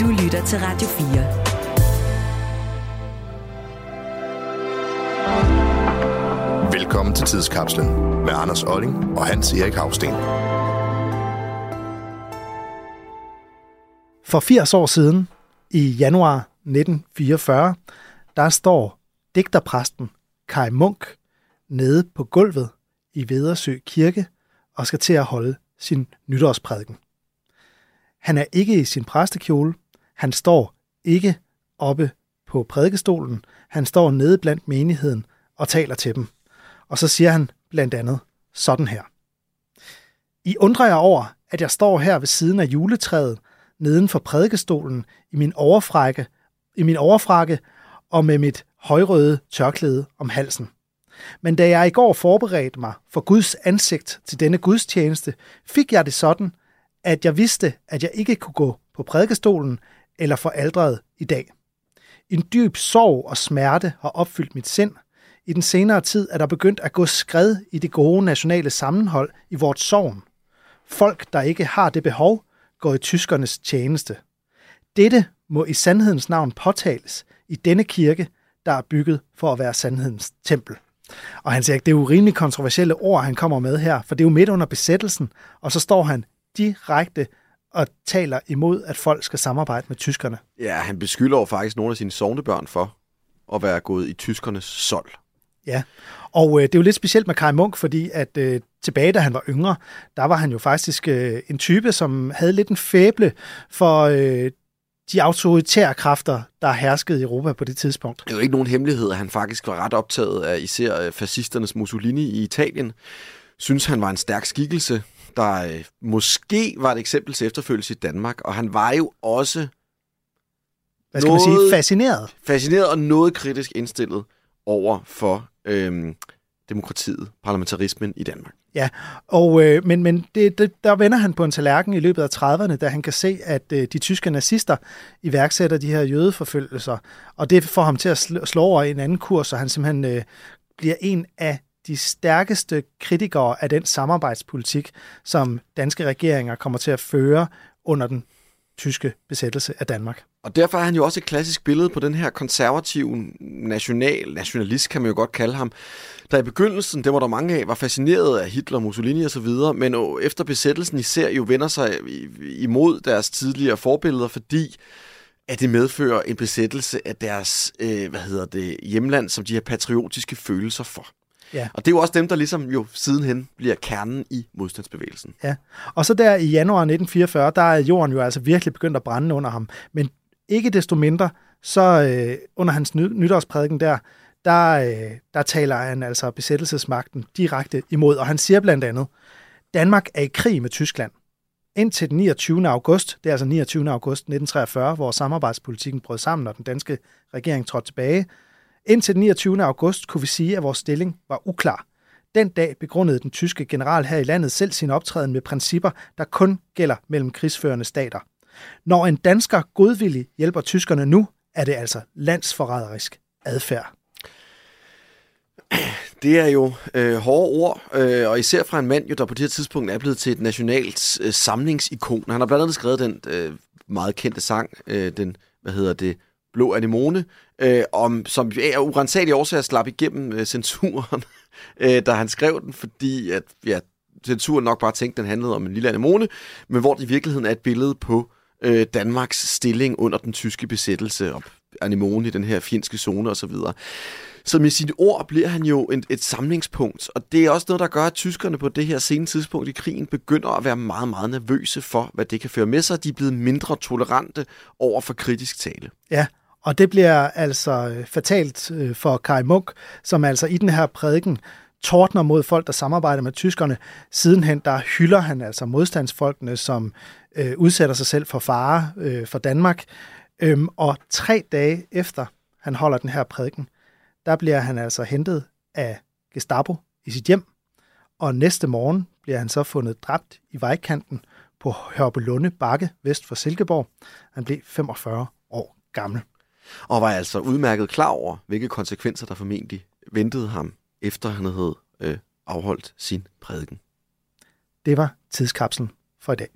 Du lytter til Radio 4. Velkommen til Tidskapslen med Anders Olling og Hans Erik Havsten. For 80 år siden, i januar 1944, der står digterpræsten Kai Munk nede på gulvet i Vedersø Kirke og skal til at holde sin nytårsprædiken. Han er ikke i sin præstekjole. Han står ikke oppe på prædikestolen. Han står nede blandt menigheden og taler til dem. Og så siger han blandt andet sådan her. I undrer jeg over, at jeg står her ved siden af juletræet, neden for prædikestolen, i min overfrakke, i min overfrakke og med mit højrøde tørklæde om halsen. Men da jeg i går forberedte mig for Guds ansigt til denne gudstjeneste, fik jeg det sådan, at jeg vidste, at jeg ikke kunne gå på prædikestolen eller foraldret i dag. En dyb sorg og smerte har opfyldt mit sind. I den senere tid er der begyndt at gå skred i det gode nationale sammenhold i vort sovn. Folk, der ikke har det behov, går i tyskernes tjeneste. Dette må i sandhedens navn påtales i denne kirke, der er bygget for at være sandhedens tempel. Og han siger, at det er jo rimelig kontroversielle ord, han kommer med her, for det er jo midt under besættelsen, og så står han direkte og taler imod, at folk skal samarbejde med tyskerne. Ja, han beskylder jo faktisk nogle af sine sovnebørn for at være gået i tyskernes sold. Ja, og øh, det er jo lidt specielt med Kai Munk, fordi at øh, tilbage da han var yngre, der var han jo faktisk øh, en type, som havde lidt en fæble for øh, de autoritære kræfter, der herskede i Europa på det tidspunkt. Det er jo ikke nogen hemmelighed, at han faktisk var ret optaget af især øh, fascisternes Mussolini i Italien. Synes han var en stærk skikkelse, der øh, måske var et eksempel til efterfølgelse i Danmark, og han var jo også hvad skal noget, man sige, fascineret. Fascineret og noget kritisk indstillet over for øhm, demokratiet, parlamentarismen i Danmark. Ja, og, øh, men, men det, det, der vender han på en tallerken i løbet af 30'erne, da han kan se, at øh, de tyske nazister iværksætter de her jødeforfølgelser, og det får ham til at slå, over i en anden kurs, så han simpelthen øh, bliver en af de stærkeste kritikere af den samarbejdspolitik, som danske regeringer kommer til at føre under den tyske besættelse af Danmark. Og derfor er han jo også et klassisk billede på den her konservative national, nationalist, kan man jo godt kalde ham, der i begyndelsen, det var der mange af, var fascineret af Hitler, Mussolini osv., men efter besættelsen især jo vender sig imod deres tidligere forbilleder, fordi at det medfører en besættelse af deres øh, hvad hedder det, hjemland, som de har patriotiske følelser for. Ja. Og det er jo også dem, der ligesom jo sidenhen bliver kernen i modstandsbevægelsen. Ja, og så der i januar 1944, der er jorden jo altså virkelig begyndt at brænde under ham. Men ikke desto mindre, så øh, under hans ny- nytårsprædiken der, der, øh, der taler han altså besættelsesmagten direkte imod, og han siger blandt andet, Danmark er i krig med Tyskland. Indtil den 29. august, det er altså 29. august 1943, hvor samarbejdspolitikken brød sammen, og den danske regering trådte tilbage, Indtil den 29. august kunne vi sige, at vores stilling var uklar. Den dag begrundede den tyske general her i landet selv sin optræden med principper, der kun gælder mellem krigsførende stater. Når en dansker godvillig hjælper tyskerne nu, er det altså landsforræderisk adfærd. Det er jo øh, hårde ord, øh, og især fra en mand, jo, der på det her tidspunkt er blevet til et nationalt øh, samlingsikon. Han har blandt andet skrevet den øh, meget kendte sang, øh, den, hvad hedder det, Blå Anemone, øh, om, som af urensagelige årsager slap igennem øh, censuren, øh, da han skrev den, fordi at, ja, censuren nok bare tænkte, at den handlede om en lille anemone, men hvor det i virkeligheden er et billede på øh, Danmarks stilling under den tyske besættelse, og anemone i den her finske zone osv. Så med sine ord bliver han jo et, et samlingspunkt, og det er også noget, der gør, at tyskerne på det her sene tidspunkt i krigen begynder at være meget, meget nervøse for, hvad det kan føre med sig. De er blevet mindre tolerante over for kritisk tale. Ja, og det bliver altså øh, fatalt øh, for Kai Munk, som altså i den her prædiken tordner mod folk, der samarbejder med tyskerne. Sidenhen, der hylder han altså modstandsfolkene, som øh, udsætter sig selv for fare øh, for Danmark. Øhm, og tre dage efter han holder den her prædiken, der bliver han altså hentet af Gestapo i sit hjem, og næste morgen bliver han så fundet dræbt i vejkanten på Hørbelunde Bakke vest for Silkeborg. Han blev 45 år gammel. Og var altså udmærket klar over, hvilke konsekvenser der formentlig ventede ham, efter han havde øh, afholdt sin prædiken. Det var tidskapslen for i dag.